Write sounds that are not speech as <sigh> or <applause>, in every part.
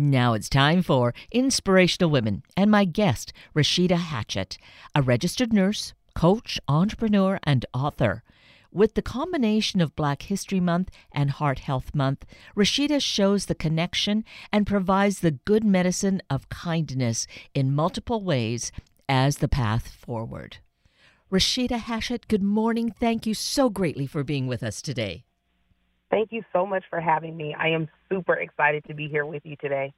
Now it's time for Inspirational Women and my guest, Rashida Hatchett, a registered nurse, coach, entrepreneur, and author. With the combination of Black History Month and Heart Health Month, Rashida shows the connection and provides the good medicine of kindness in multiple ways as the path forward. Rashida Hatchett, good morning. Thank you so greatly for being with us today. Thank you so much for having me. I am super excited to be here with you today.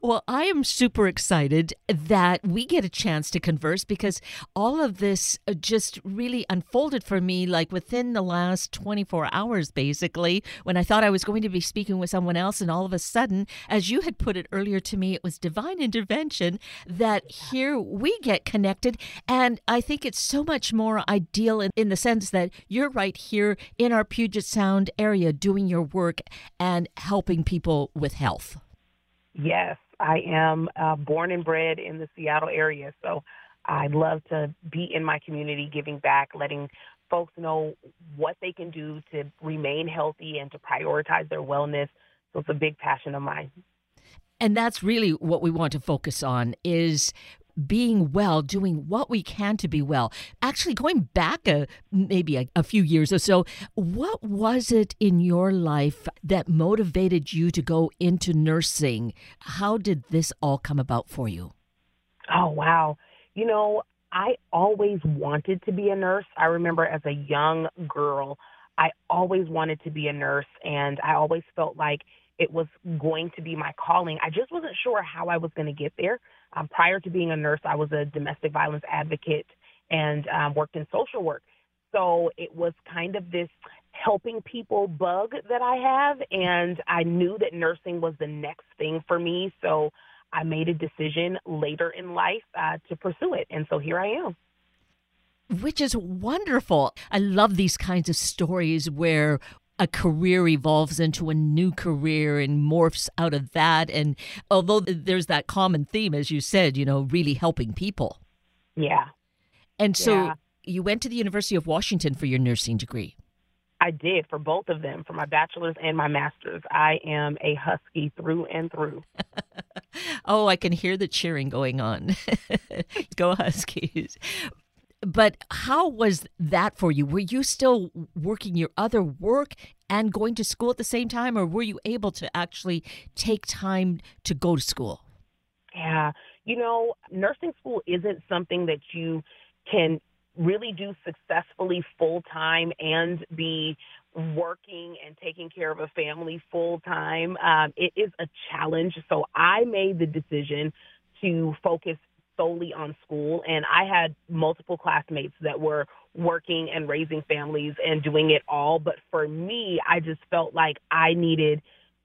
Well, I am super excited that we get a chance to converse because all of this uh, just really unfolded for me like within the last 24 hours, basically, when I thought I was going to be speaking with someone else. And all of a sudden, as you had put it earlier to me, it was divine intervention that here we get connected. And I think it's so much more ideal in, in the sense that you're right here in our Puget Sound area doing your work and helping people with health. Yes, I am uh, born and bred in the Seattle area, so I love to be in my community, giving back, letting folks know what they can do to remain healthy and to prioritize their wellness. So it's a big passion of mine. And that's really what we want to focus on is being well, doing what we can to be well. Actually, going back a, maybe a, a, few years or so, what was it in your life that motivated you to go into nursing? How did this all come about for you? Oh, wow. You know, I always wanted to be a nurse. I remember as a young girl, I always wanted to be a nurse, and I always felt like it was going to be my calling. I just wasn't sure how I was going to get there. Um, prior to being a nurse, I was a domestic violence advocate and um, worked in social work. So it was kind of this helping people bug that I have. And I knew that nursing was the next thing for me. So I made a decision later in life uh, to pursue it. And so here I am which is wonderful. I love these kinds of stories where a career evolves into a new career and morphs out of that. And although there's that common theme, as you said, you know, really helping people. Yeah. And so yeah. you went to the University of Washington for your nursing degree. I did for both of them, for my bachelor's and my master's. I am a Husky through and through. <laughs> oh, I can hear the cheering going on. <laughs> Go Huskies. But how was that for you? Were you still working your other work and going to school at the same time, or were you able to actually take time to go to school? Yeah. You know, nursing school isn't something that you can really do successfully full time and be working and taking care of a family full time. Um, it is a challenge. So I made the decision to focus solely on school. And I had multiple classmates that were working and raising families and doing it all. But for me, I just felt like I needed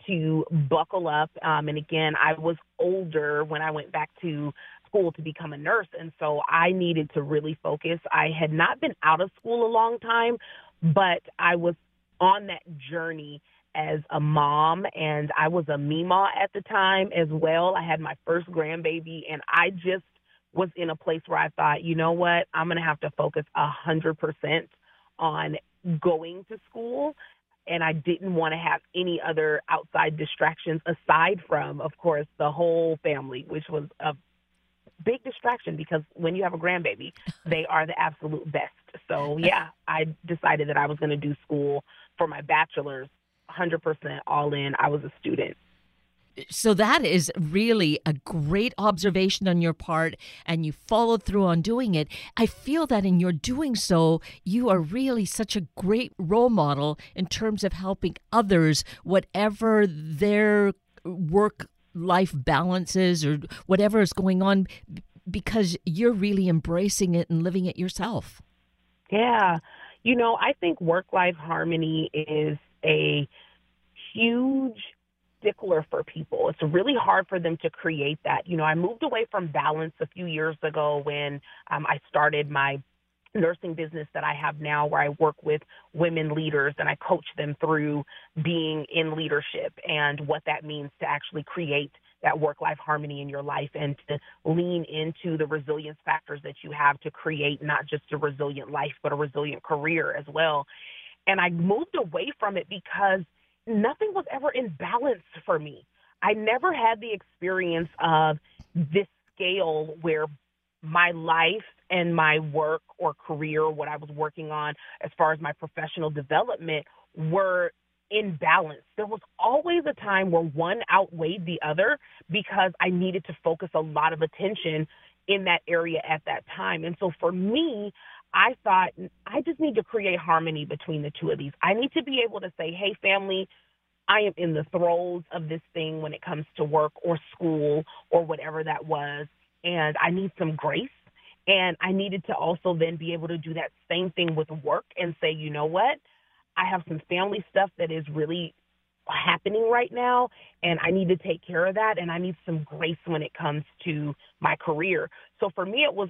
to buckle up. Um, and again, I was older when I went back to school to become a nurse. And so I needed to really focus. I had not been out of school a long time, but I was on that journey as a mom and I was a Mima at the time as well. I had my first grandbaby and I just was in a place where I thought, you know what, I'm going to have to focus a hundred percent on going to school. And I didn't want to have any other outside distractions aside from, of course, the whole family, which was a big distraction because when you have a grandbaby, <laughs> they are the absolute best. So yeah, I decided that I was going to do school for my bachelor's 100% all in. I was a student so that is really a great observation on your part and you followed through on doing it. I feel that in your doing so you are really such a great role model in terms of helping others whatever their work life balances or whatever is going on because you're really embracing it and living it yourself. Yeah. You know i think work life harmony is a huge stickler for people. It's really hard for them to create that. You know, I moved away from balance a few years ago when um, I started my nursing business that I have now where I work with women leaders and I coach them through being in leadership and what that means to actually create that work life harmony in your life and to lean into the resilience factors that you have to create not just a resilient life but a resilient career as well. And I moved away from it because nothing was ever in balance for me. I never had the experience of this scale where my life and my work or career, what I was working on as far as my professional development, were in balance. There was always a time where one outweighed the other because I needed to focus a lot of attention in that area at that time. And so for me, I thought I just need to create harmony between the two of these. I need to be able to say, hey, family, I am in the throes of this thing when it comes to work or school or whatever that was. And I need some grace. And I needed to also then be able to do that same thing with work and say, you know what? I have some family stuff that is really happening right now and I need to take care of that and I need some grace when it comes to my career. So for me it was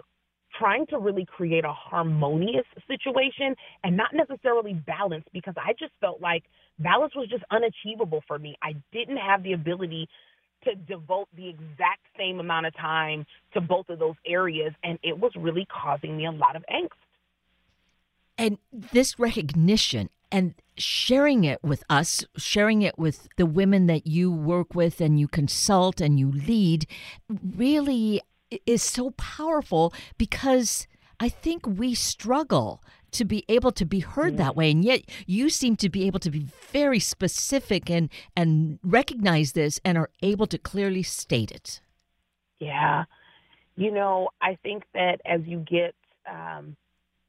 trying to really create a harmonious situation and not necessarily balance because I just felt like balance was just unachievable for me. I didn't have the ability to devote the exact same amount of time to both of those areas and it was really causing me a lot of angst. And this recognition and sharing it with us, sharing it with the women that you work with and you consult and you lead really is so powerful because I think we struggle to be able to be heard that way. And yet you seem to be able to be very specific and and recognize this and are able to clearly state it. Yeah. You know i think that as you get um,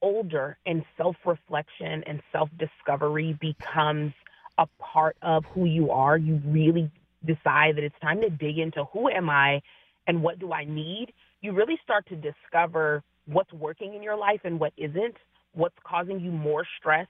older and self reflection and self discovery becomes a part of who you are, you really decide that it's time to dig into who am I and what do I need, you really start to discover what's working in your life and what isn't, what's causing you more stress,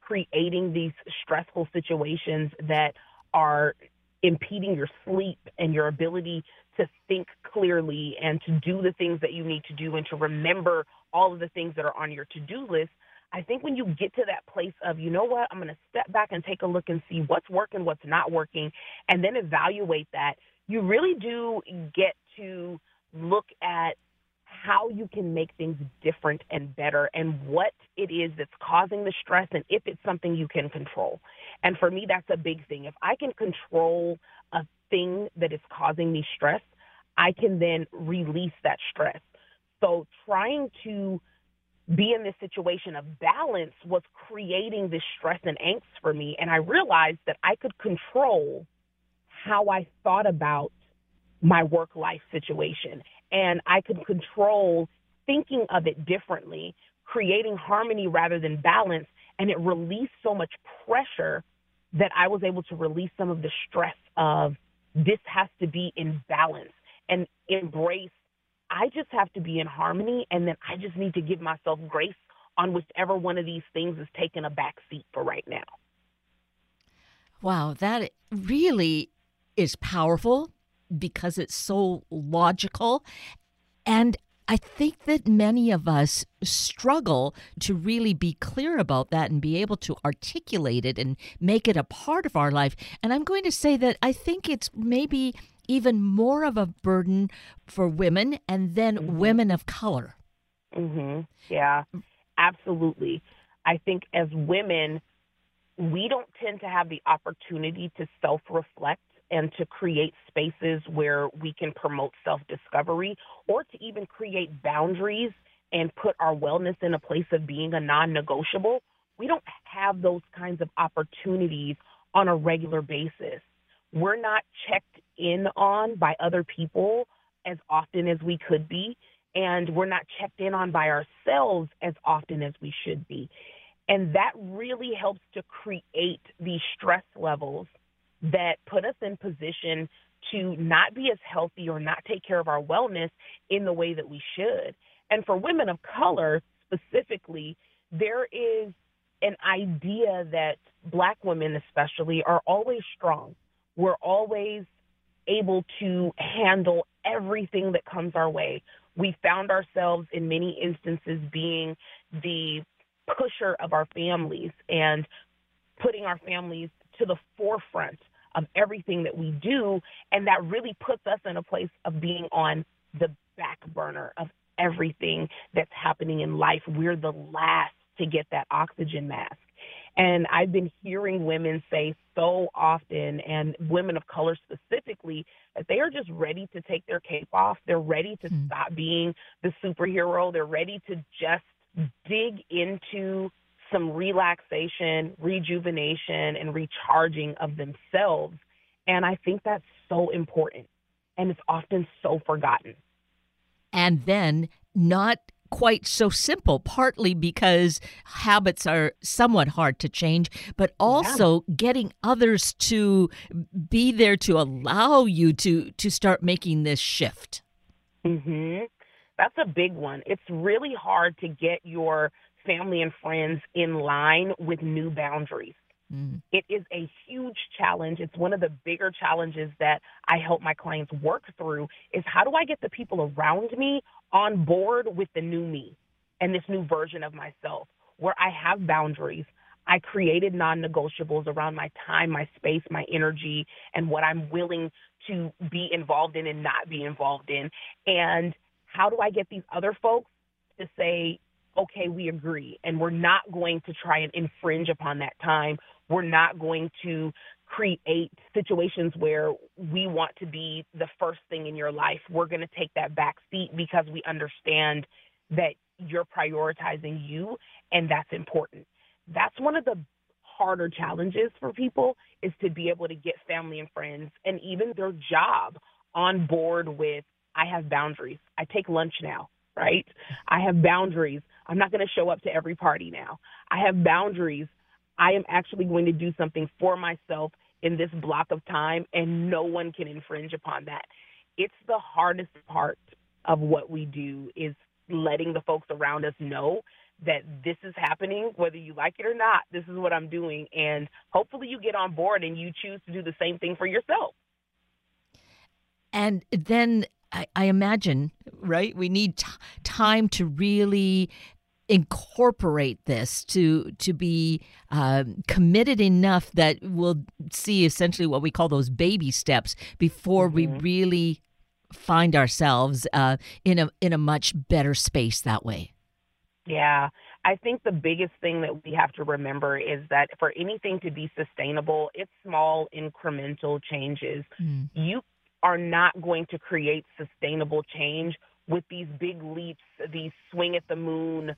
creating these stressful situations that are impeding your sleep and your ability to think clearly and to do the things that you need to do and to remember all of the things that are on your to do list. I think when you get to that place of, you know what, I'm going to step back and take a look and see what's working, what's not working, and then evaluate that, you really do get to look at how you can make things different and better and what it is that's causing the stress and if it's something you can control. And for me, that's a big thing. If I can control a thing that is causing me stress, I can then release that stress. So trying to be in this situation of balance was creating this stress and angst for me. And I realized that I could control how I thought about my work life situation. And I could control thinking of it differently, creating harmony rather than balance. And it released so much pressure that I was able to release some of the stress of this has to be in balance and embrace I just have to be in harmony and then I just need to give myself grace on whichever one of these things is taking a back seat for right now. Wow, that really is powerful because it's so logical. And I think that many of us struggle to really be clear about that and be able to articulate it and make it a part of our life. And I'm going to say that I think it's maybe even more of a burden for women and then mm-hmm. women of color. Mhm. Yeah. Absolutely. I think as women we don't tend to have the opportunity to self-reflect and to create spaces where we can promote self-discovery or to even create boundaries and put our wellness in a place of being a non-negotiable. We don't have those kinds of opportunities on a regular basis. We're not checked in on by other people as often as we could be, and we're not checked in on by ourselves as often as we should be. And that really helps to create these stress levels that put us in position to not be as healthy or not take care of our wellness in the way that we should. And for women of color specifically, there is an idea that black women especially are always strong. We're always able to handle everything that comes our way. We found ourselves in many instances being the pusher of our families and putting our families to the forefront of everything that we do. And that really puts us in a place of being on the back burner of everything that's happening in life. We're the last to get that oxygen mask. And I've been hearing women say so often, and women of color specifically, that they are just ready to take their cape off. They're ready to mm. stop being the superhero. They're ready to just dig into some relaxation, rejuvenation, and recharging of themselves. And I think that's so important. And it's often so forgotten. And then not quite so simple, partly because habits are somewhat hard to change, but also yeah. getting others to be there to allow you to to start making this shift. Mm-hmm. That's a big one. It's really hard to get your family and friends in line with new boundaries. Mm. It is a huge challenge. It's one of the bigger challenges that I help my clients work through is how do I get the people around me on board with the new me and this new version of myself where I have boundaries. I created non negotiables around my time, my space, my energy, and what I'm willing to be involved in and not be involved in. And how do I get these other folks to say, okay, we agree, and we're not going to try and infringe upon that time. We're not going to create situations where we want to be the first thing in your life. We're going to take that back seat because we understand that you're prioritizing you, and that's important. That's one of the harder challenges for people is to be able to get family and friends and even their job on board with I have boundaries. I take lunch now, right? I have boundaries. I'm not going to show up to every party now. I have boundaries. I am actually going to do something for myself in this block of time, and no one can infringe upon that. It's the hardest part of what we do is letting the folks around us know that this is happening, whether you like it or not. This is what I'm doing, and hopefully you get on board and you choose to do the same thing for yourself. And then I, imagine, right? We need t- time to really incorporate this to to be uh, committed enough that we'll see essentially what we call those baby steps before mm-hmm. we really find ourselves uh, in a in a much better space that way. Yeah, I think the biggest thing that we have to remember is that for anything to be sustainable, it's small incremental changes. Mm. You are not going to create sustainable change with these big leaps, these swing at the moon,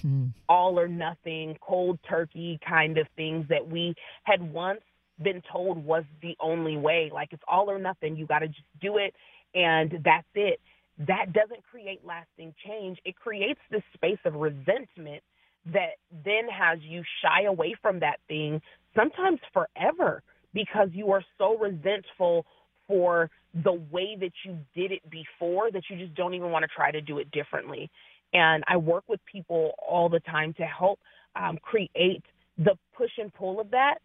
hmm. all or nothing, cold turkey kind of things that we had once been told was the only way. Like it's all or nothing. You got to just do it and that's it. That doesn't create lasting change. It creates this space of resentment that then has you shy away from that thing, sometimes forever, because you are so resentful for the way that you did it before that you just don't even want to try to do it differently. And I work with people all the time to help um, create the push and pull of that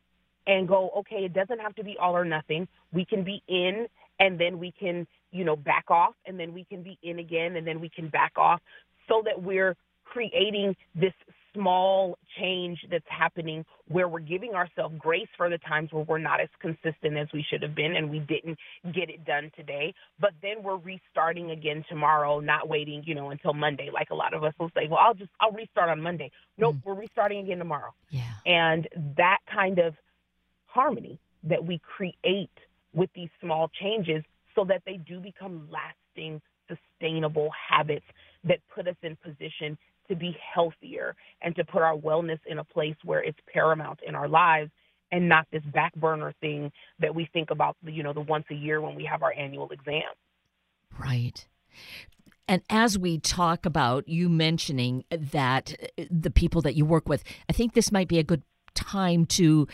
and go, okay, it doesn't have to be all or nothing. We can be in and then we can, you know, back off and then we can be in again and then we can back off so that we're creating this small change that's happening where we're giving ourselves grace for the times where we're not as consistent as we should have been and we didn't get it done today. But then we're restarting again tomorrow, not waiting, you know, until Monday. Like a lot of us will say, well, I'll just, I'll restart on Monday. Nope, mm. we're restarting again tomorrow. Yeah. And that kind of harmony that we create with these small changes so that they do become lasting, sustainable habits that put us in position to be healthier and to put our wellness in a place where it's paramount in our lives and not this back burner thing that we think about, you know, the once a year when we have our annual exam. Right. And as we talk about you mentioning that uh, the people that you work with, I think this might be a good time to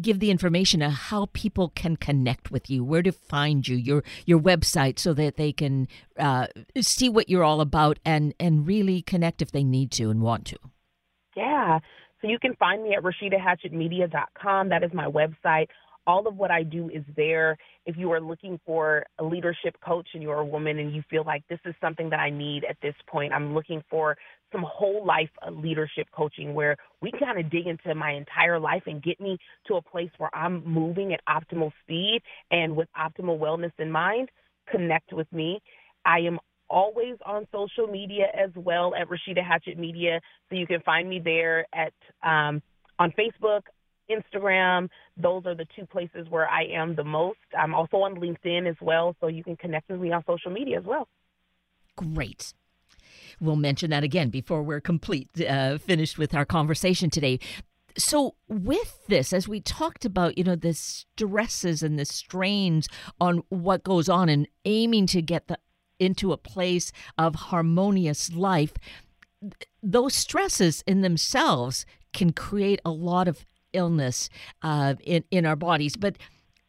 give the information of how people can connect with you, where to find you, your your website, so that they can uh, see what you're all about and and really connect if they need to and want to. Yeah. So you can find me at rashidahatchettmedia.com. That is my website all of what I do is there. If you are looking for a leadership coach and you're a woman and you feel like this is something that I need at this point, I'm looking for some whole life leadership coaching where we kind of dig into my entire life and get me to a place where I'm moving at optimal speed and with optimal wellness in mind. Connect with me. I am always on social media as well at Rashida Hatchett Media. So you can find me there at um, on Facebook, Instagram. Those are the two places where I am the most. I'm also on LinkedIn as well, so you can connect with me on social media as well. Great. We'll mention that again before we're complete, uh, finished with our conversation today. So, with this, as we talked about, you know, the stresses and the strains on what goes on and aiming to get the, into a place of harmonious life, those stresses in themselves can create a lot of illness uh, in in our bodies. But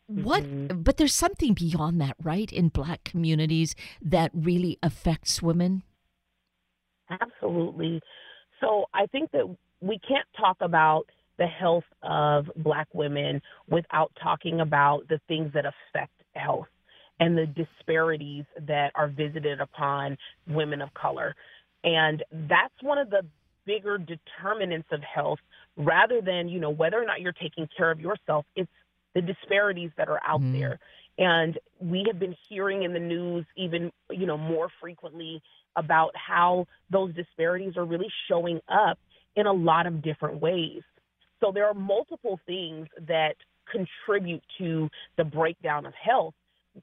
what? Mm-hmm. But there's something beyond that, right? In Black communities that really affects women. Absolutely. So I think that we can't talk about the health of black women without talking about the things that affect health and the disparities that are visited upon women of color. And that's one of the bigger determinants of health rather than, you know, whether or not you're taking care of yourself, it's the disparities that are out mm. there. And we have been hearing in the news even, you know, more frequently about how those disparities are really showing up in a lot of different ways. So there are multiple things that contribute to the breakdown of health.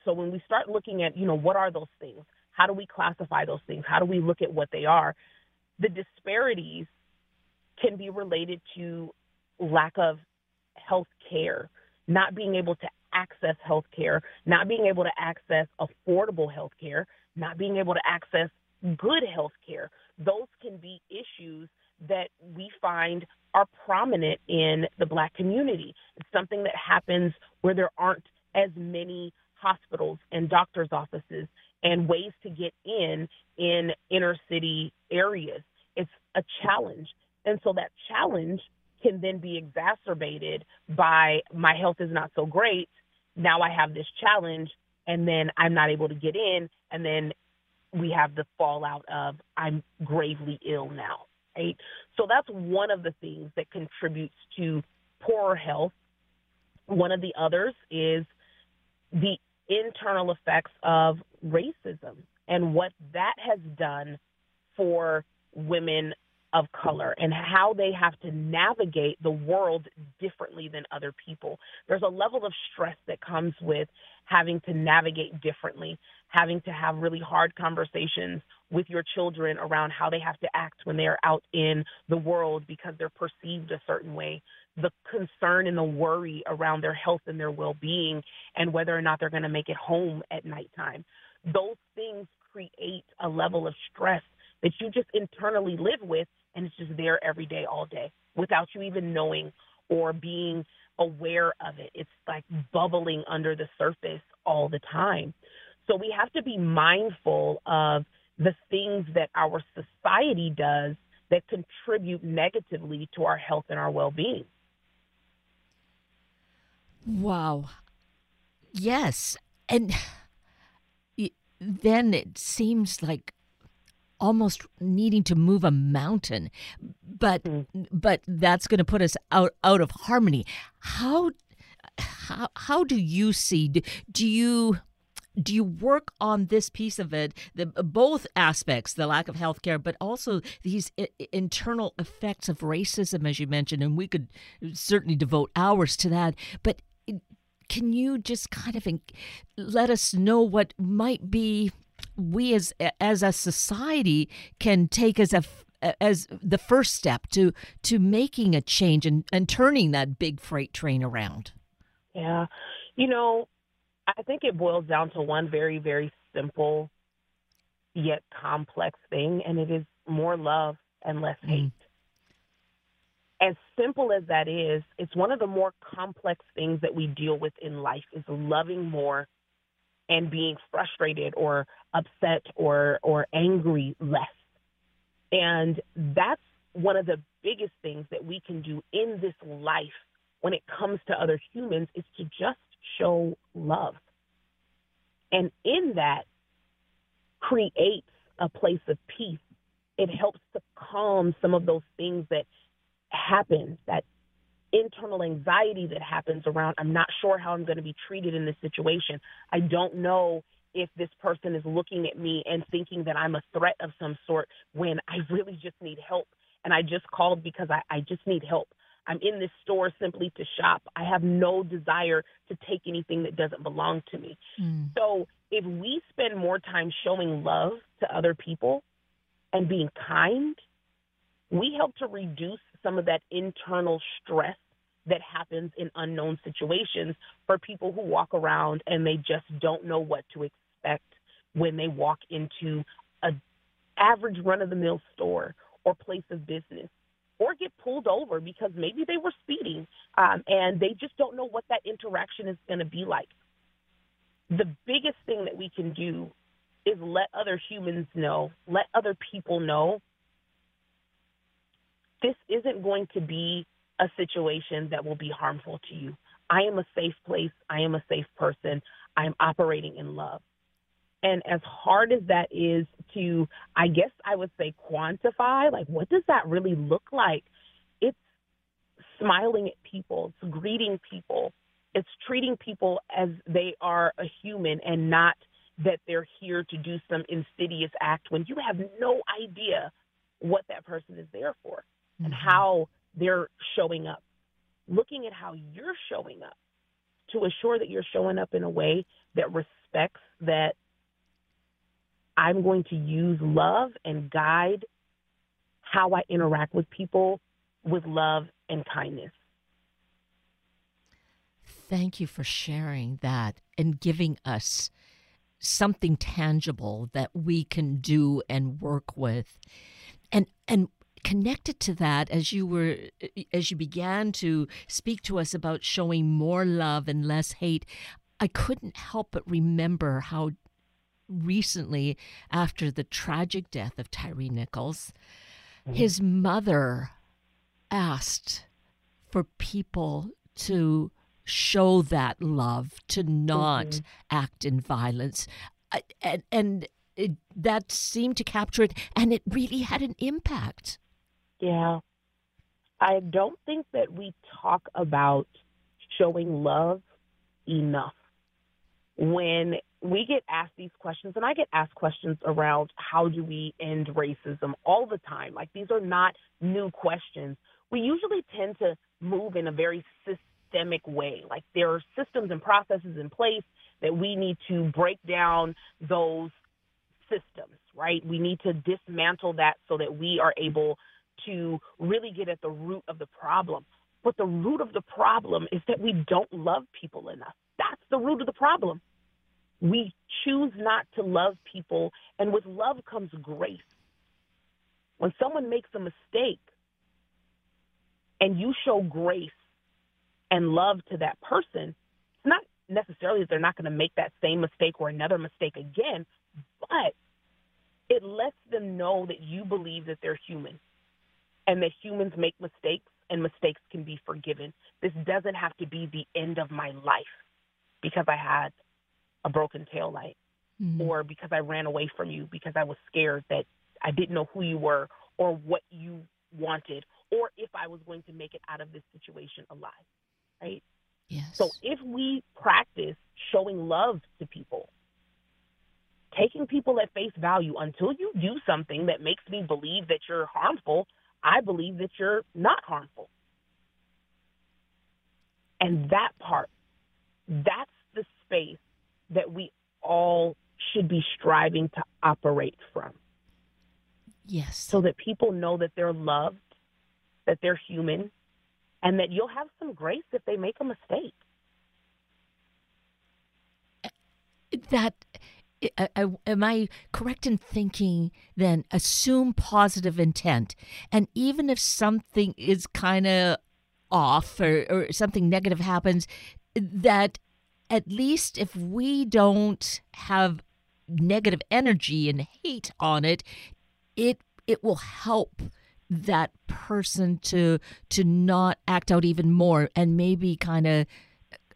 So when we start looking at, you know, what are those things? How do we classify those things? How do we look at what they are? The disparities can be related to lack of health care, not being able to access health care, not being able to access affordable health care, not being able to access good health care. Those can be issues that we find are prominent in the black community. It's something that happens where there aren't as many hospitals and doctors' offices and ways to get in in inner city areas. It's a challenge. And so that challenge can then be exacerbated by my health is not so great. Now I have this challenge and then I'm not able to get in and then we have the fallout of I'm gravely ill now, right? So that's one of the things that contributes to poorer health. One of the others is the internal effects of racism and what that has done for women of color and how they have to navigate the world differently than other people. There's a level of stress that comes with having to navigate differently, having to have really hard conversations with your children around how they have to act when they are out in the world because they're perceived a certain way. The concern and the worry around their health and their well being and whether or not they're going to make it home at nighttime. Those things create a level of stress that you just internally live with and it's just there every day, all day, without you even knowing or being aware of it. It's like bubbling under the surface all the time. So we have to be mindful of the things that our society does that contribute negatively to our health and our well being. Wow. Yes. And <sighs> then it seems like almost needing to move a mountain but mm. but that's going to put us out out of harmony how how how do you see do, do you do you work on this piece of it the both aspects the lack of health care but also these I- internal effects of racism as you mentioned and we could certainly devote hours to that but can you just kind of let us know what might be we as as a society can take as a as the first step to to making a change and, and turning that big freight train around? Yeah. You know, I think it boils down to one very, very simple yet complex thing, and it is more love and less mm. hate. Mm. As simple as that is, it's one of the more complex things that we deal with in life is loving more and being frustrated or upset or or angry less. And that's one of the biggest things that we can do in this life when it comes to other humans is to just show love. And in that creates a place of peace. It helps to calm some of those things that happen, that internal anxiety that happens around I'm not sure how I'm going to be treated in this situation. I don't know if this person is looking at me and thinking that I'm a threat of some sort when I really just need help. And I just called because I, I just need help. I'm in this store simply to shop. I have no desire to take anything that doesn't belong to me. Mm. So if we spend more time showing love to other people and being kind, we help to reduce some of that internal stress that happens in unknown situations for people who walk around and they just don't know what to expect when they walk into a average run of the mill store or place of business or get pulled over because maybe they were speeding um, and they just don't know what that interaction is going to be like. The biggest thing that we can do is let other humans know, let other people know this isn't going to be a situation that will be harmful to you. I am a safe place. I am a safe person. I am operating in love. And as hard as that is to, I guess I would say quantify, like what does that really look like? It's smiling at people, it's greeting people, it's treating people as they are a human and not that they're here to do some insidious act when you have no idea what that person is there for mm-hmm. and how they're showing up. Looking at how you're showing up to assure that you're showing up in a way that respects that I'm going to use love and guide how I interact with people with love and kindness. Thank you for sharing that and giving us something tangible that we can do and work with. And and connected to that as you were as you began to speak to us about showing more love and less hate, I couldn't help but remember how recently after the tragic death of Tyre Nichols, mm-hmm. his mother asked for people to show that love, to not mm-hmm. act in violence. And, and it, that seemed to capture it, and it really had an impact. Yeah. I don't think that we talk about showing love enough when we get asked these questions, and I get asked questions around how do we end racism all the time. Like these are not new questions. We usually tend to move in a very systemic way. Like there are systems and processes in place that we need to break down those systems, right? We need to dismantle that so that we are able to really get at the root of the problem. But the root of the problem is that we don't love people enough. That's the root of the problem. We choose not to love people, and with love comes grace. When someone makes a mistake and you show grace and love to that person, it's not necessarily that they're not going to make that same mistake or another mistake again, but it lets them know that you believe that they're human and that humans make mistakes and mistakes can be forgiven. This doesn't have to be the end of my life because I had a broken tail light mm-hmm. or because I ran away from you because I was scared that I didn't know who you were or what you wanted or if I was going to make it out of this situation alive. Right? Yes. So if we practice showing love to people, taking people at face value until you do something that makes me believe that you're harmful, I believe that you're not harmful. And that part, that's the space that we all should be striving to operate from. Yes. So that people know that they're loved, that they're human, and that you'll have some grace if they make a mistake. That am I correct in thinking then assume positive intent and even if something is kind of off or, or something negative happens that at least if we don't have negative energy and hate on it, it it will help that person to to not act out even more and maybe kind of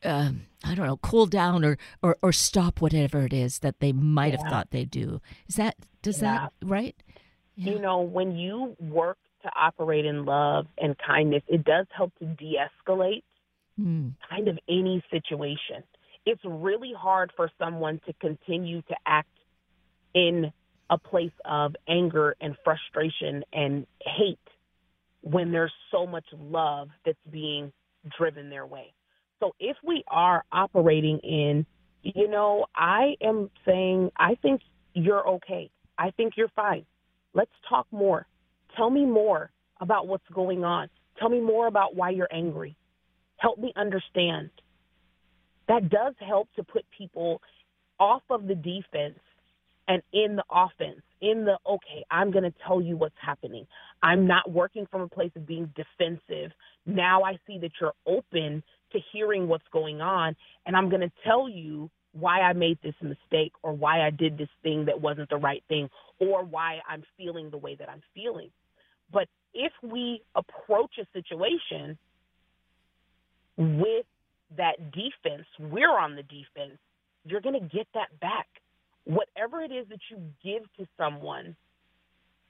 um, I don't know, cool down or, or or stop whatever it is that they might yeah. have thought they do. Is that does yeah. that right? Yeah. You know, when you work to operate in love and kindness, it does help to de-escalate mm. kind of any situation it's really hard for someone to continue to act in a place of anger and frustration and hate when there's so much love that's being driven their way. So if we are operating in, you know, I am saying, I think you're okay. I think you're fine. Let's talk more. Tell me more about what's going on. Tell me more about why you're angry. Help me understand. That does help to put people off of the defense and in the offense, in the, okay, I'm going to tell you what's happening. I'm not working from a place of being defensive. Now I see that you're open to hearing what's going on, and I'm going to tell you why I made this mistake or why I did this thing that wasn't the right thing or why I'm feeling the way that I'm feeling. But if we approach a situation with that defense, we're on the defense, you're going to get that back. Whatever it is that you give to someone,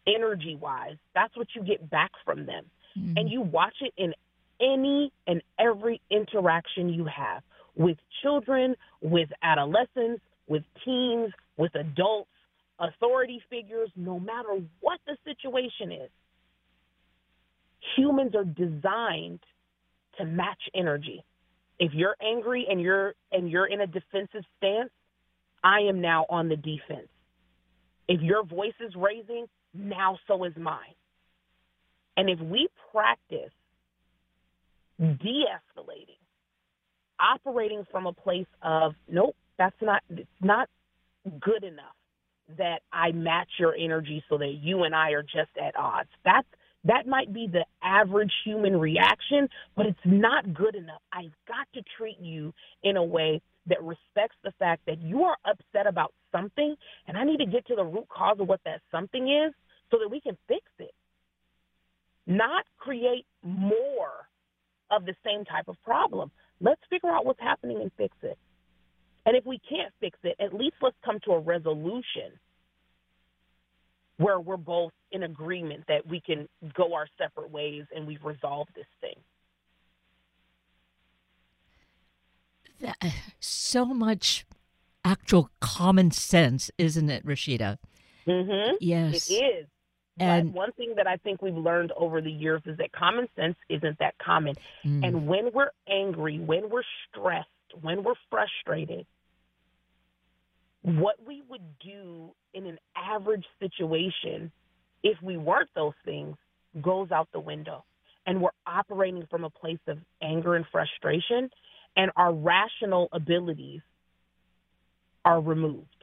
energy wise, that's what you get back from them. Mm-hmm. And you watch it in any and every interaction you have with children, with adolescents, with teens, with adults, authority figures, no matter what the situation is. Humans are designed to match energy. If you're angry and you're and you're in a defensive stance, I am now on the defense. If your voice is raising, now so is mine. And if we practice de-escalating, operating from a place of nope, that's not it's not good enough that I match your energy so that you and I are just at odds. That's that might be the average human reaction, but it's not good enough. I've got to treat you in a way that respects the fact that you are upset about something, and I need to get to the root cause of what that something is so that we can fix it. Not create more of the same type of problem. Let's figure out what's happening and fix it. And if we can't fix it, at least let's come to a resolution where we're both in agreement that we can go our separate ways and we've resolved this thing. That, so much actual common sense, isn't it, Rashida? Mm-hmm. Yes. It is. And but one thing that I think we've learned over the years is that common sense isn't that common. Mm. And when we're angry, when we're stressed, when we're frustrated, what we would do in an average situation if we weren't those things goes out the window. And we're operating from a place of anger and frustration, and our rational abilities are removed.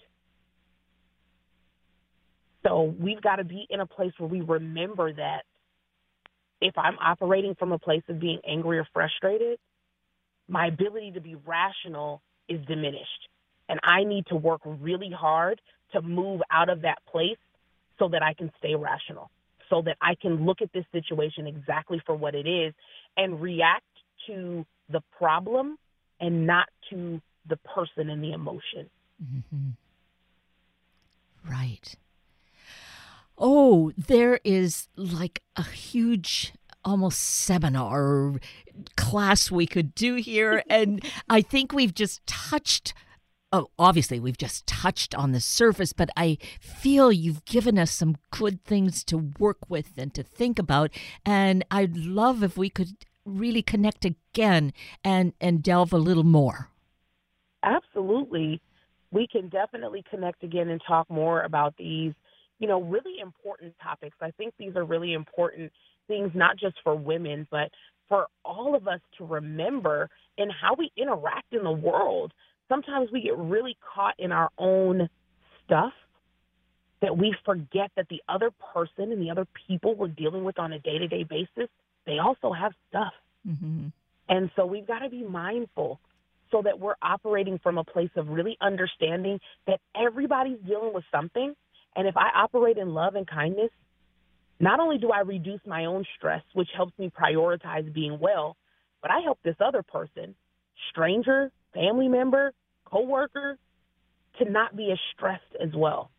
So we've got to be in a place where we remember that if I'm operating from a place of being angry or frustrated, my ability to be rational is diminished. And I need to work really hard to move out of that place so that I can stay rational, so that I can look at this situation exactly for what it is and react to the problem and not to the person and the emotion. Mm-hmm. Right. Oh, there is like a huge almost seminar class we could do here. <laughs> and I think we've just touched. Oh, obviously, we've just touched on the surface, but I feel you've given us some good things to work with and to think about. And I'd love if we could really connect again and, and delve a little more. Absolutely. We can definitely connect again and talk more about these you know, really important topics. I think these are really important things, not just for women, but for all of us to remember in how we interact in the world. Sometimes we get really caught in our own stuff that we forget that the other person and the other people we're dealing with on a day to day basis, they also have stuff. Mm-hmm. And so we've got to be mindful so that we're operating from a place of really understanding that everybody's dealing with something and if I operate in love and kindness, not only do I reduce my own stress, which helps me prioritize being well, but I help this other person, stranger, family member, coworker, to not be as stressed as well.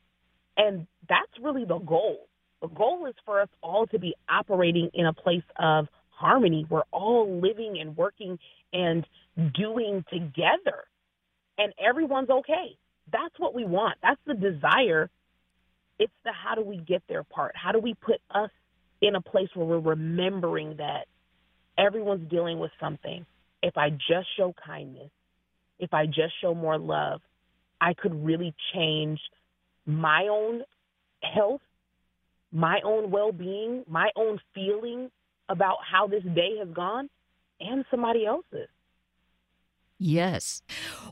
And that's really the goal. The goal is for us all to be operating in a place of harmony. We're all living and working and doing together, and everyone's okay. That's what we want. That's the desire it's the how do we get there part. How do we put us in a place where we're remembering that everyone's dealing with something. If I just show kindness, if I just show more love, I could really change my own health, my own well being, my own feeling about how this day has gone, and somebody else's. Yes.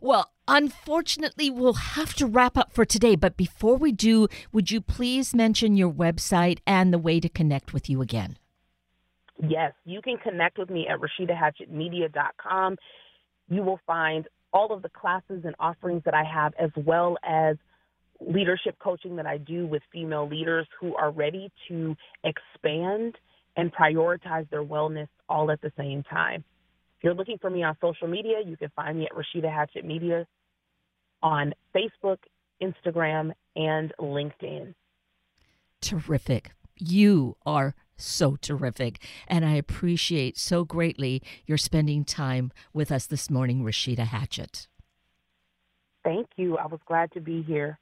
Well, unfortunately, we'll have to wrap up for today. But before we do, would you please mention your website and the way to connect with you again? Yes, you can connect with me at RasheedaHatchettMedia.com. You will find all of the classes and offerings that I have, as well as leadership coaching that I do with female leaders who are ready to expand and prioritize their wellness all at the same time. If you're looking for me on social media, you can find me at Rashida Hatchett Media on Facebook, Instagram, and LinkedIn. Terrific. You are so terrific. And I appreciate so greatly your spending time with us this morning, Rashida Hatchett. Thank you. I was glad to be here.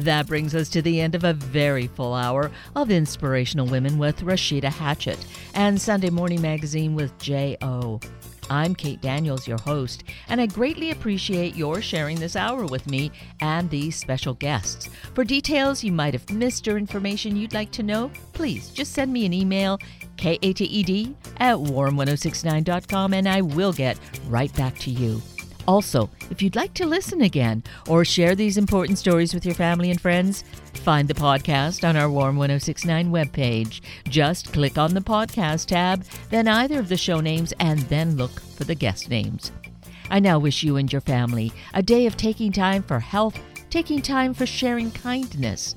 That brings us to the end of a very full hour of Inspirational Women with Rashida Hatchett and Sunday Morning Magazine with J.O. I'm Kate Daniels, your host, and I greatly appreciate your sharing this hour with me and these special guests. For details you might have missed or information you'd like to know, please just send me an email, kated at warm1069.com, and I will get right back to you. Also, if you'd like to listen again or share these important stories with your family and friends, find the podcast on our Warm 1069 webpage. Just click on the podcast tab, then either of the show names, and then look for the guest names. I now wish you and your family a day of taking time for health, taking time for sharing kindness